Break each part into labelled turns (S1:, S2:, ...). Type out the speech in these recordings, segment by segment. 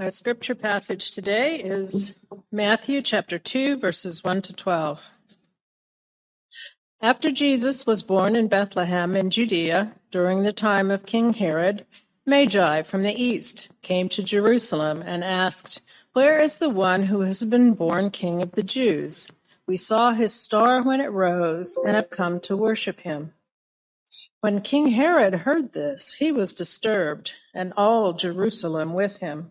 S1: Our scripture passage today is Matthew chapter 2, verses 1 to 12. After Jesus was born in Bethlehem in Judea during the time of King Herod, Magi from the east came to Jerusalem and asked, Where is the one who has been born King of the Jews? We saw his star when it rose and have come to worship him. When King Herod heard this, he was disturbed, and all Jerusalem with him.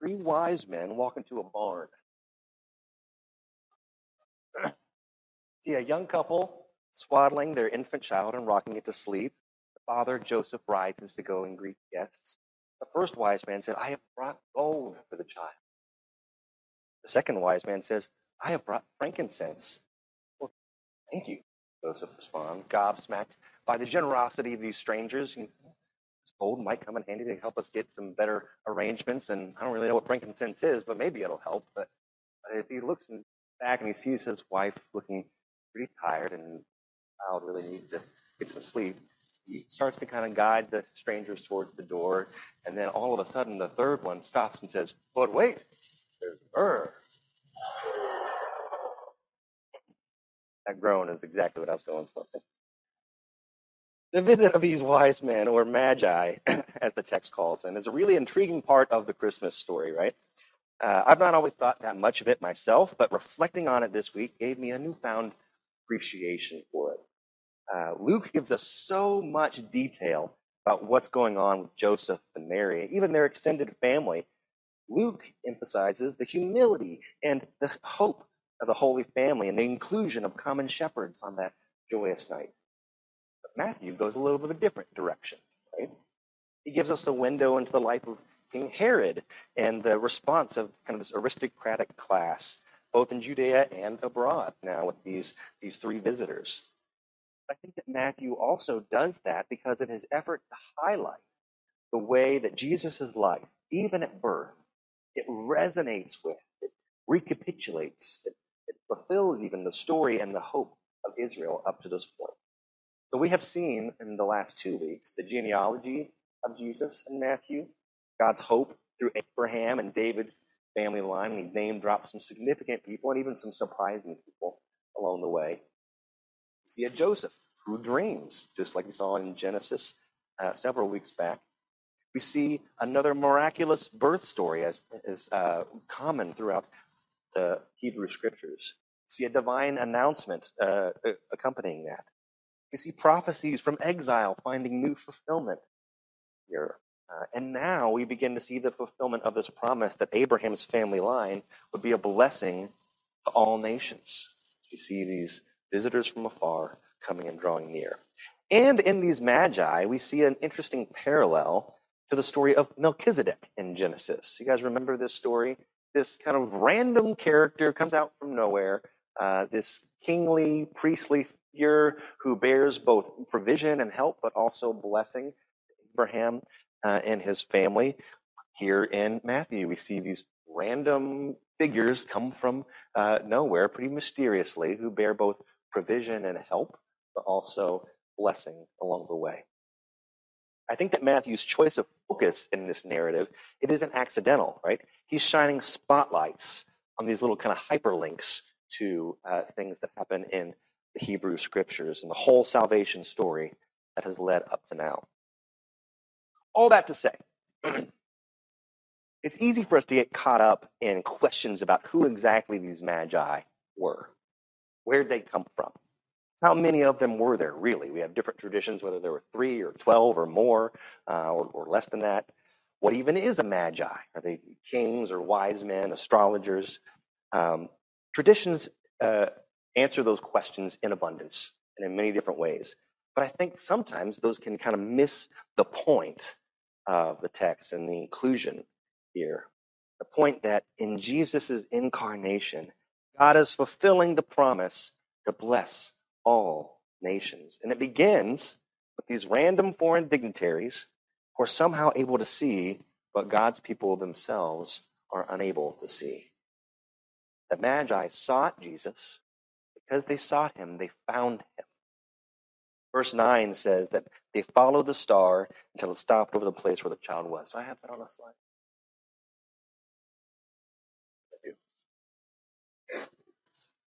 S2: three wise men walk into a barn. See a young couple swaddling their infant child and rocking it to sleep. The father, Joseph, rises to go and greet guests. The first wise man said, I have brought gold for the child. The second wise man says, I have brought frankincense. Well, thank you, Joseph responds, gobsmacked by the generosity of these strangers gold might come in handy to help us get some better arrangements. And I don't really know what frankincense is, but maybe it'll help. But, but if he looks back and he sees his wife looking pretty tired and child really needs to get some sleep, he starts to kind of guide the strangers towards the door. And then all of a sudden, the third one stops and says, But wait, there's myrrh. That groan is exactly what I was going for. The visit of these wise men, or magi, as the text calls them, is a really intriguing part of the Christmas story, right? Uh, I've not always thought that much of it myself, but reflecting on it this week gave me a newfound appreciation for it. Uh, Luke gives us so much detail about what's going on with Joseph and Mary, even their extended family. Luke emphasizes the humility and the hope of the Holy Family and the inclusion of common shepherds on that joyous night. Matthew goes a little bit of a different direction, right? He gives us a window into the life of King Herod and the response of kind of this aristocratic class, both in Judea and abroad now with these, these three visitors. I think that Matthew also does that because of his effort to highlight the way that Jesus' life, even at birth, it resonates with, it recapitulates, it, it fulfills even the story and the hope of Israel up to this point. So we have seen in the last two weeks the genealogy of Jesus in Matthew, God's hope through Abraham and David's family line, he name dropped some significant people and even some surprising people along the way. We see a Joseph who dreams, just like we saw in Genesis uh, several weeks back. We see another miraculous birth story as is uh, common throughout the Hebrew scriptures. We see a divine announcement uh, accompanying that. You see prophecies from exile finding new fulfillment here. Uh, and now we begin to see the fulfillment of this promise that Abraham's family line would be a blessing to all nations. We see these visitors from afar coming and drawing near. And in these magi, we see an interesting parallel to the story of Melchizedek in Genesis. You guys remember this story? This kind of random character comes out from nowhere, uh, this kingly, priestly figure who bears both provision and help, but also blessing Abraham uh, and his family. Here in Matthew, we see these random figures come from uh, nowhere pretty mysteriously who bear both provision and help, but also blessing along the way. I think that Matthew's choice of focus in this narrative, it isn't accidental, right? He's shining spotlights on these little kind of hyperlinks to uh, things that happen in the Hebrew scriptures and the whole salvation story that has led up to now. All that to say, it's easy for us to get caught up in questions about who exactly these magi were. Where'd they come from? How many of them were there, really? We have different traditions, whether there were three or 12 or more, uh, or, or less than that. What even is a magi? Are they kings or wise men, astrologers? Um, traditions uh, answer those questions in abundance and in many different ways. But I think sometimes those can kind of miss the point of the text and the inclusion here. The point that in Jesus' incarnation, God is fulfilling the promise to bless all nations. And it begins with these random foreign dignitaries who are somehow able to see what God's people themselves are unable to see. The Magi sought Jesus. Because they sought him, they found him. Verse 9 says that they followed the star until it stopped over the place where the child was. Do I have that on a slide?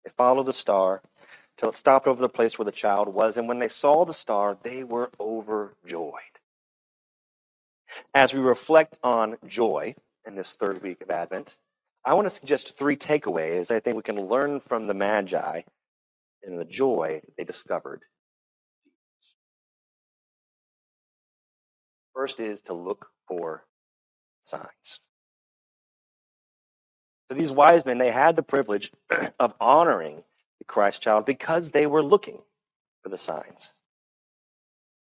S2: They followed the star till it stopped over the place where the child was. And when they saw the star, they were overjoyed. As we reflect on joy in this third week of Advent, I want to suggest three takeaways I think we can learn from the Magi and the joy they discovered. First is to look for signs. So these wise men, they had the privilege of honoring the Christ child because they were looking for the signs.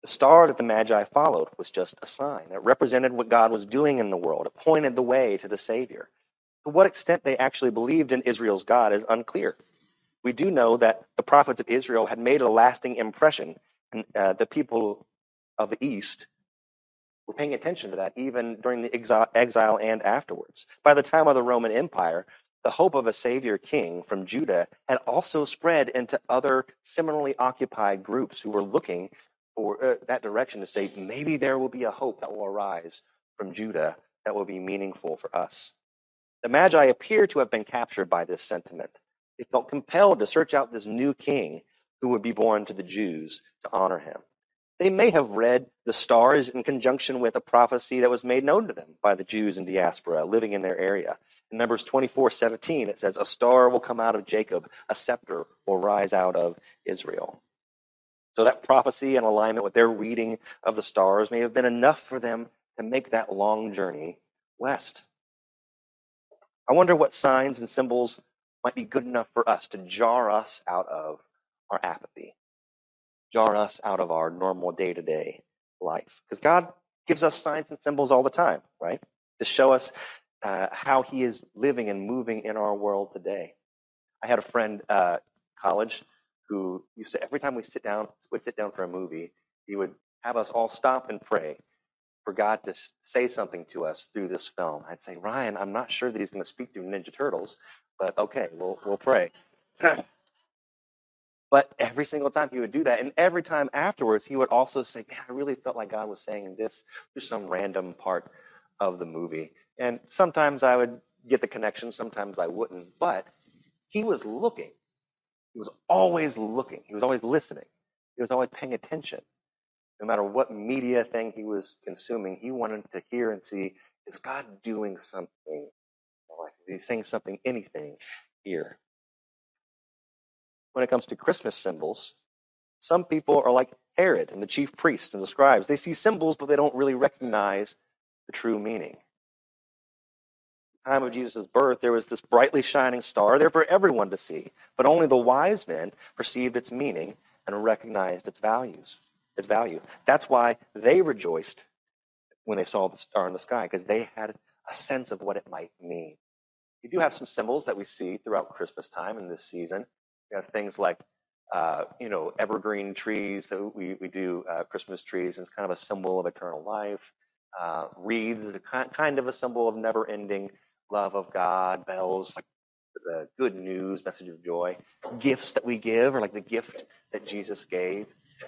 S2: The star that the Magi followed was just a sign. It represented what God was doing in the world. It pointed the way to the Savior. To what extent they actually believed in Israel's God is unclear. We do know that the prophets of Israel had made a lasting impression, and uh, the people of the East were paying attention to that even during the exile and afterwards. By the time of the Roman Empire, the hope of a savior king from Judah had also spread into other similarly occupied groups who were looking for uh, that direction to say, maybe there will be a hope that will arise from Judah that will be meaningful for us. The Magi appear to have been captured by this sentiment. They felt compelled to search out this new king who would be born to the Jews to honor him. They may have read the stars in conjunction with a prophecy that was made known to them by the Jews in diaspora living in their area. In Numbers 24 17, it says, A star will come out of Jacob, a scepter will rise out of Israel. So that prophecy and alignment with their reading of the stars may have been enough for them to make that long journey west. I wonder what signs and symbols might be good enough for us to jar us out of our apathy jar us out of our normal day to day life. Because God gives us signs and symbols all the time, right? To show us uh, how He is living and moving in our world today. I had a friend, uh, college, who used to every time we sit down, would sit down for a movie, he would have us all stop and pray for God to say something to us through this film. I'd say, Ryan, I'm not sure that he's going to speak through Ninja Turtles, but okay, we'll we'll pray. But every single time he would do that. And every time afterwards, he would also say, Man, I really felt like God was saying this to some random part of the movie. And sometimes I would get the connection, sometimes I wouldn't. But he was looking. He was always looking. He was always listening. He was always paying attention. No matter what media thing he was consuming, he wanted to hear and see is God doing something? Is he saying something, anything here? when it comes to Christmas symbols, some people are like Herod and the chief priests and the scribes. They see symbols, but they don't really recognize the true meaning. The time of Jesus' birth, there was this brightly shining star there for everyone to see, but only the wise men perceived its meaning and recognized its values, its value. That's why they rejoiced when they saw the star in the sky, because they had a sense of what it might mean. We do have some symbols that we see throughout Christmas time in this season. We have things like, uh, you know, evergreen trees that we, we do uh, Christmas trees, and it's kind of a symbol of eternal life. Uh, wreaths, kind of a symbol of never ending love of God. Bells, like the good news, message of joy. Gifts that we give are like the gift that Jesus gave.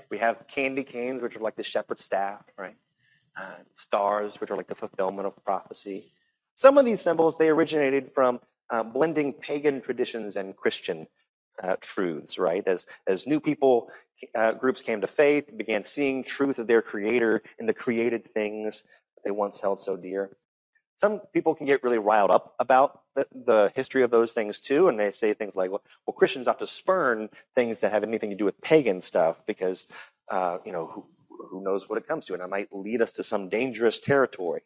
S2: We have candy canes, which are like the shepherd's staff, right? Uh, stars, which are like the fulfillment of prophecy. Some of these symbols, they originated from uh, blending pagan traditions and Christian uh, truths, right? As, as new people uh, groups came to faith, began seeing truth of their creator in the created things that they once held so dear. Some people can get really riled up about the, the history of those things too, and they say things like, well, well, Christians ought to spurn things that have anything to do with pagan stuff because, uh, you know, who, who knows what it comes to, and it might lead us to some dangerous territory.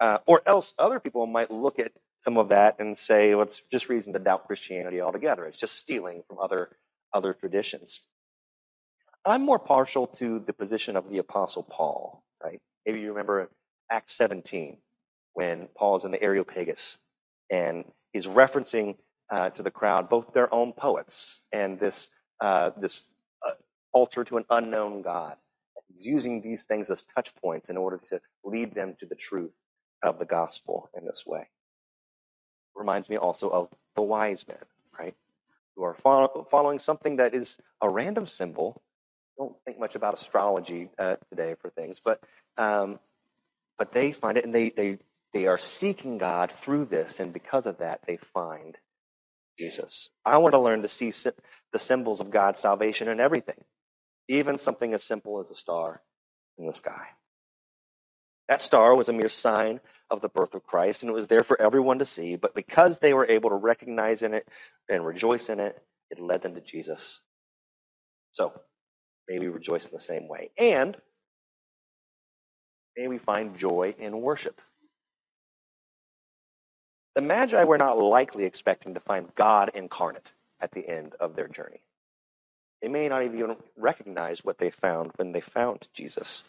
S2: Uh, or else other people might look at some of that and say, well, it's just reason to doubt Christianity altogether. It's just stealing from other other traditions. I'm more partial to the position of the Apostle Paul, right? Maybe you remember Acts 17 when Paul is in the Areopagus and he's referencing uh, to the crowd both their own poets and this uh, this uh, altar to an unknown God. He's using these things as touch points in order to lead them to the truth of the gospel in this way. Reminds me also of the wise men, right? Who are follow- following something that is a random symbol. Don't think much about astrology uh, today for things, but um, but they find it and they they they are seeking God through this, and because of that, they find Jesus. I want to learn to see the symbols of God's salvation in everything, even something as simple as a star in the sky. That star was a mere sign of the birth of Christ, and it was there for everyone to see. But because they were able to recognize in it and rejoice in it, it led them to Jesus. So, may we rejoice in the same way. And may we find joy in worship. The Magi were not likely expecting to find God incarnate at the end of their journey. They may not even recognize what they found when they found Jesus.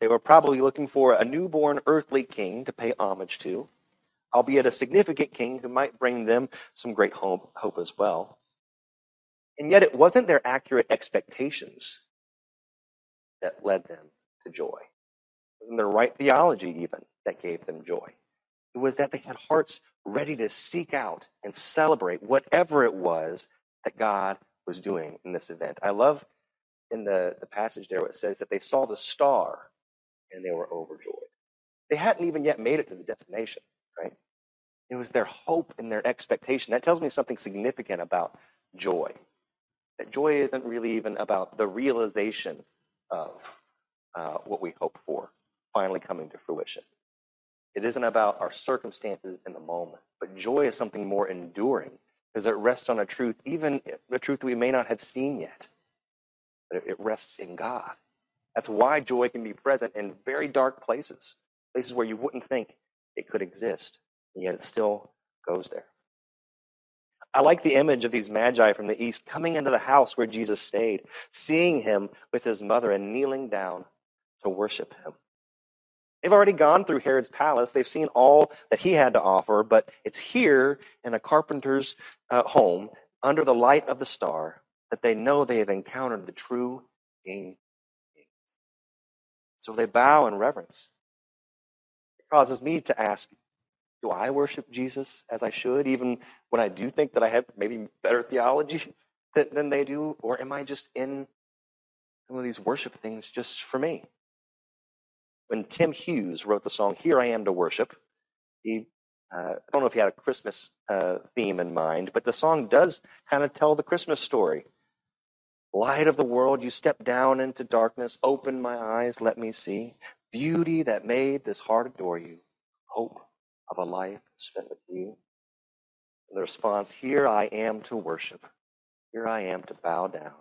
S2: They were probably looking for a newborn earthly king to pay homage to, albeit a significant king who might bring them some great hope, hope as well. And yet, it wasn't their accurate expectations that led them to joy. It wasn't their right theology, even, that gave them joy. It was that they had hearts ready to seek out and celebrate whatever it was that God was doing in this event. I love in the, the passage there where it says that they saw the star and they were overjoyed. They hadn't even yet made it to the destination, right? It was their hope and their expectation. That tells me something significant about joy. That joy isn't really even about the realization of uh, what we hope for finally coming to fruition. It isn't about our circumstances in the moment, but joy is something more enduring because it rests on a truth, even the truth we may not have seen yet, but it rests in God. That's why joy can be present in very dark places, places where you wouldn't think it could exist, and yet it still goes there. I like the image of these magi from the east coming into the house where Jesus stayed, seeing him with his mother and kneeling down to worship him. They've already gone through Herod's palace. They've seen all that he had to offer, but it's here in a carpenter's uh, home, under the light of the star, that they know they have encountered the true King so they bow in reverence. It causes me to ask, do I worship Jesus as I should, even when I do think that I have maybe better theology than, than they do? Or am I just in some of these worship things just for me? When Tim Hughes wrote the song Here I Am to Worship, he uh, I don't know if he had a Christmas uh, theme in mind, but the song does kind of tell the Christmas story. Light of the world, you step down into darkness. Open my eyes, let me see. Beauty that made this heart adore you. Hope of a life spent with you. And the response Here I am to worship. Here I am to bow down.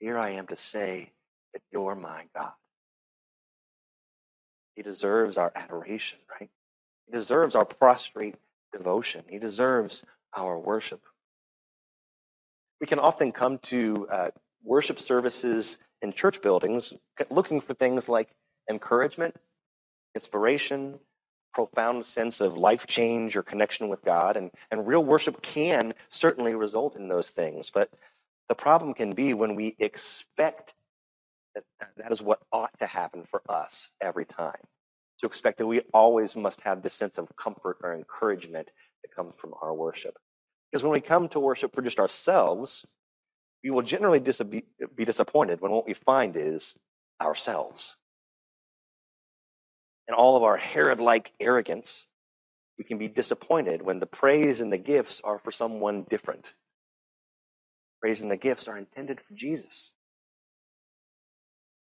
S2: Here I am to say that you're my God. He deserves our adoration, right? He deserves our prostrate devotion. He deserves our worship. We can often come to uh, worship services in church buildings looking for things like encouragement, inspiration, profound sense of life change or connection with God. And, and real worship can certainly result in those things. But the problem can be when we expect that that is what ought to happen for us every time. To expect that we always must have this sense of comfort or encouragement that comes from our worship. Because when we come to worship for just ourselves, we will generally be disappointed when what we find is ourselves. And all of our Herod like arrogance, we can be disappointed when the praise and the gifts are for someone different. Praise and the gifts are intended for Jesus.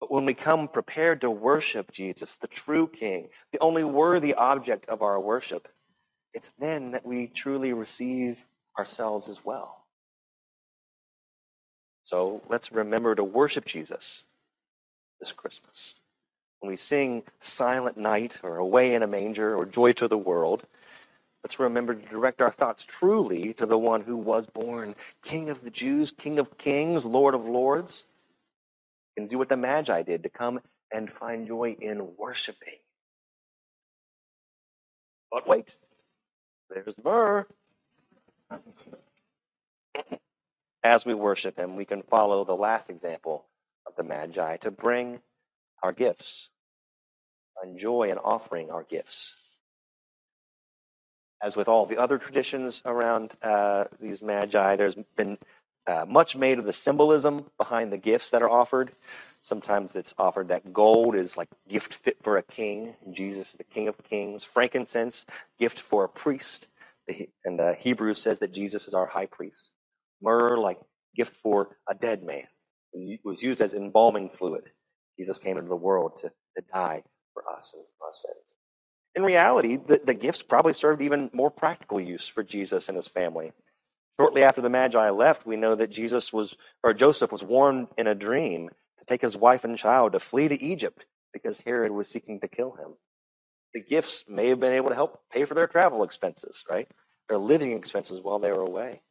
S2: But when we come prepared to worship Jesus, the true King, the only worthy object of our worship, it's then that we truly receive ourselves as well. So let's remember to worship Jesus this Christmas. When we sing Silent Night or Away in a Manger or Joy to the World, let's remember to direct our thoughts truly to the one who was born King of the Jews, King of Kings, Lord of Lords, and do what the Magi did to come and find joy in worshiping. But wait, there's myrrh. As we worship him, we can follow the last example of the Magi to bring our gifts, enjoy and offering our gifts. As with all the other traditions around uh, these Magi, there's been uh, much made of the symbolism behind the gifts that are offered. Sometimes it's offered that gold is like gift fit for a king. Jesus is the King of Kings. Frankincense, gift for a priest. And the Hebrew says that Jesus is our high priest. Myrrh, like gift for a dead man. It was used as embalming fluid. Jesus came into the world to, to die for us and for our sins. In reality, the, the gifts probably served even more practical use for Jesus and his family. Shortly after the Magi left, we know that Jesus was, or Joseph was warned in a dream to take his wife and child to flee to Egypt because Herod was seeking to kill him the gifts may have been able to help pay for their travel expenses, right? Their living expenses while they were away.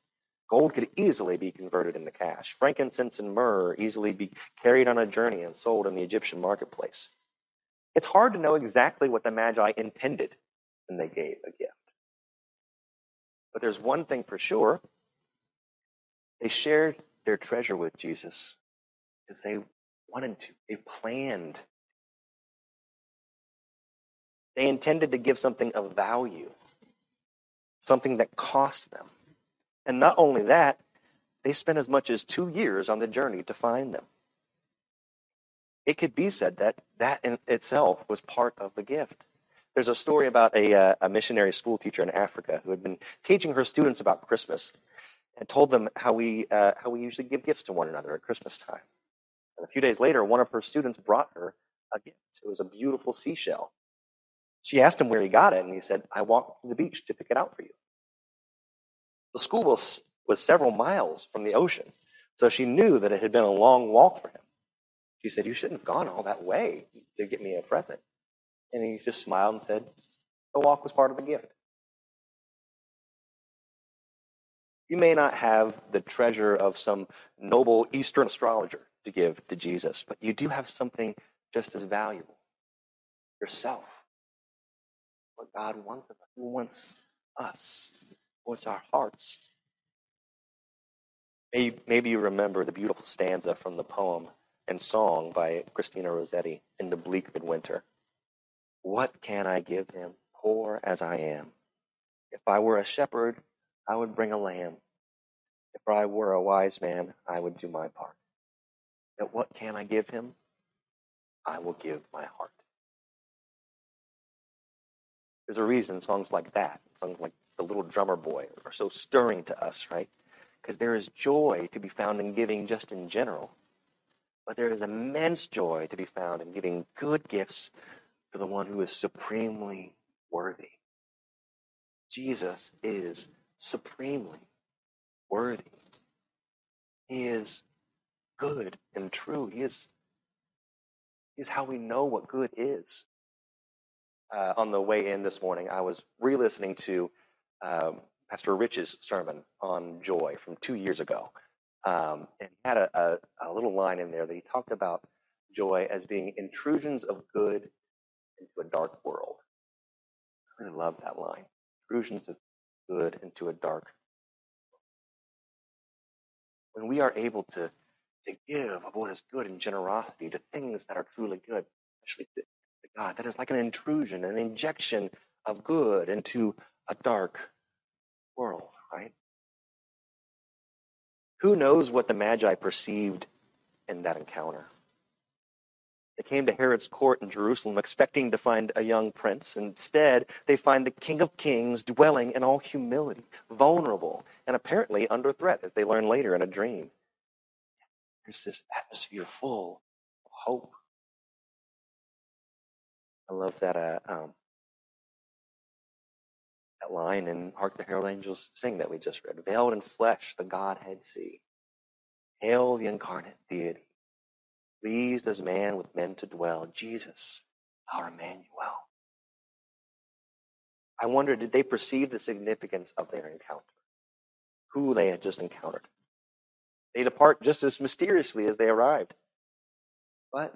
S2: Gold could easily be converted into cash. Frankincense and myrrh easily be carried on a journey and sold in the Egyptian marketplace. It's hard to know exactly what the Magi intended when they gave a gift. But there's one thing for sure they shared their treasure with Jesus because they wanted to, they planned they intended to give something of value, something that cost them. And not only that, they spent as much as two years on the journey to find them. It could be said that that in itself was part of the gift. There's a story about a, uh, a missionary school teacher in Africa who had been teaching her students about Christmas and told them how we, uh, how we usually give gifts to one another at Christmas time. And a few days later, one of her students brought her a gift. It was a beautiful seashell she asked him where he got it, and he said, I walked to the beach to pick it out for you. The school was, was several miles from the ocean, so she knew that it had been a long walk for him. She said, You shouldn't have gone all that way to get me a present. And he just smiled and said, The walk was part of the gift. You may not have the treasure of some noble Eastern astrologer to give to Jesus, but you do have something just as valuable yourself what God wants of us. He wants us. Wants our hearts. Maybe, maybe you remember the beautiful stanza from the poem and song by Christina Rossetti in the bleak midwinter. What can I give him, poor as I am? If I were a shepherd, I would bring a lamb. If I were a wise man, I would do my part. Yet what can I give him? I will give my heart. There's a reason songs like that, songs like The Little Drummer Boy, are so stirring to us, right? Because there is joy to be found in giving just in general, but there is immense joy to be found in giving good gifts to the one who is supremely worthy. Jesus is supremely worthy. He is good and true. He is, he is how we know what good is uh, on the way in this morning, I was re listening to um, Pastor Rich's sermon on joy from two years ago. Um, and he had a, a, a, little line in there that he talked about joy as being intrusions of good into a dark world. I really love that line. Intrusions of good into a dark when we are able to, to give of what is good in generosity to things that are truly good, especially to God. That is like an intrusion, an injection of good into a dark world, right? Who knows what the Magi perceived in that encounter? They came to Herod's court in Jerusalem expecting to find a young prince. Instead, they find the King of Kings dwelling in all humility, vulnerable, and apparently under threat, as they learn later in a dream. There's this atmosphere full of hope. I love that uh, um, that line in Hark the Herald Angels Sing that we just read. Veiled in flesh, the Godhead see. Hail the incarnate deity pleased as man with men to dwell, Jesus, our Emmanuel. I wonder, did they perceive the significance of their encounter? Who they had just encountered? They depart just as mysteriously as they arrived. But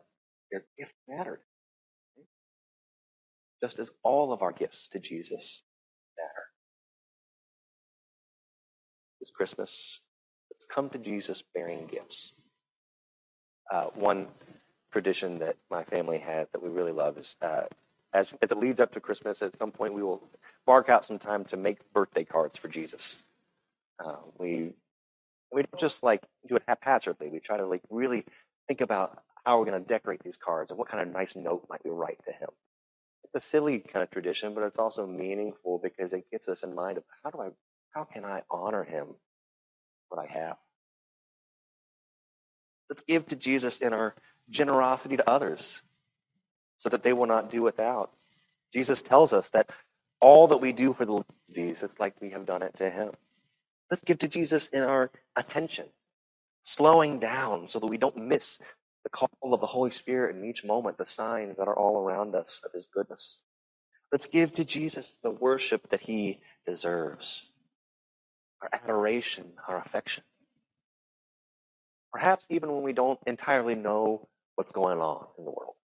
S2: their gift mattered. Just as all of our gifts to Jesus matter. This Christmas, let's come to Jesus bearing gifts. Uh, one tradition that my family has that we really love is uh, as, as it leads up to Christmas, at some point we will mark out some time to make birthday cards for Jesus. Uh, we we don't just like do it haphazardly. We try to like really think about how we're going to decorate these cards and what kind of nice note might we write to him. It's a silly kind of tradition, but it's also meaningful because it gets us in mind of how do I, how can I honor him, what I have. Let's give to Jesus in our generosity to others so that they will not do without. Jesus tells us that all that we do for the these, it's like we have done it to him. Let's give to Jesus in our attention, slowing down so that we don't miss the call of the Holy Spirit in each moment, the signs that are all around us of his goodness. Let's give to Jesus the worship that he deserves, our adoration, our affection. Perhaps even when we don't entirely know what's going on in the world.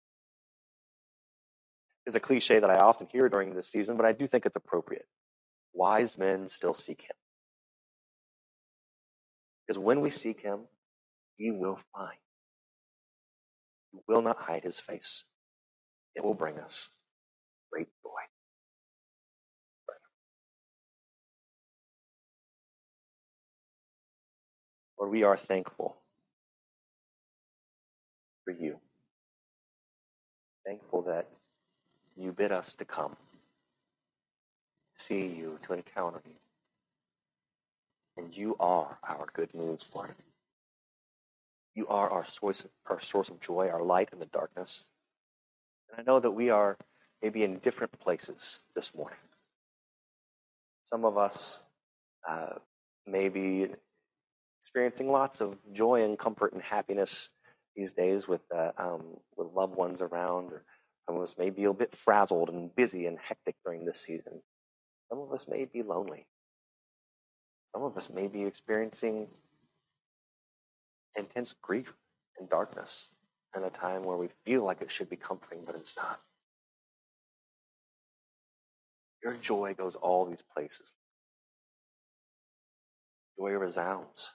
S2: It's a cliche that I often hear during this season, but I do think it's appropriate. Wise men still seek him. Because when we seek him, we will find. He will not hide his face. It will bring us great joy. Lord, we are thankful for you. Thankful that you bid us to come, see you, to encounter you. And you are our good news, Lord. You are our source, our source of joy, our light in the darkness. And I know that we are maybe in different places this morning. Some of us uh, may be experiencing lots of joy and comfort and happiness these days with uh, um, with loved ones around, or some of us may be a bit frazzled and busy and hectic during this season. Some of us may be lonely. Some of us may be experiencing intense grief and darkness in a time where we feel like it should be comforting, but it's not. Your joy goes all these places. Joy resounds.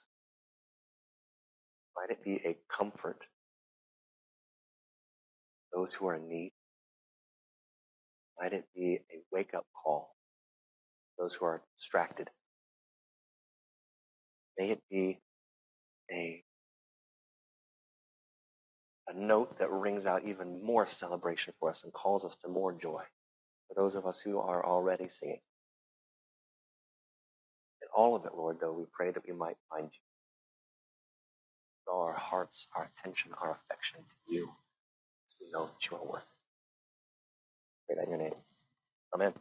S2: Might it be a comfort those who are in need? Might it be a wake up call those who are distracted? May it be a, a note that rings out even more celebration for us and calls us to more joy for those of us who are already singing. In all of it, Lord, though, we pray that we might find you Draw our hearts, our attention, our affection to you as we know that you are worth. Pray that in your name. Amen.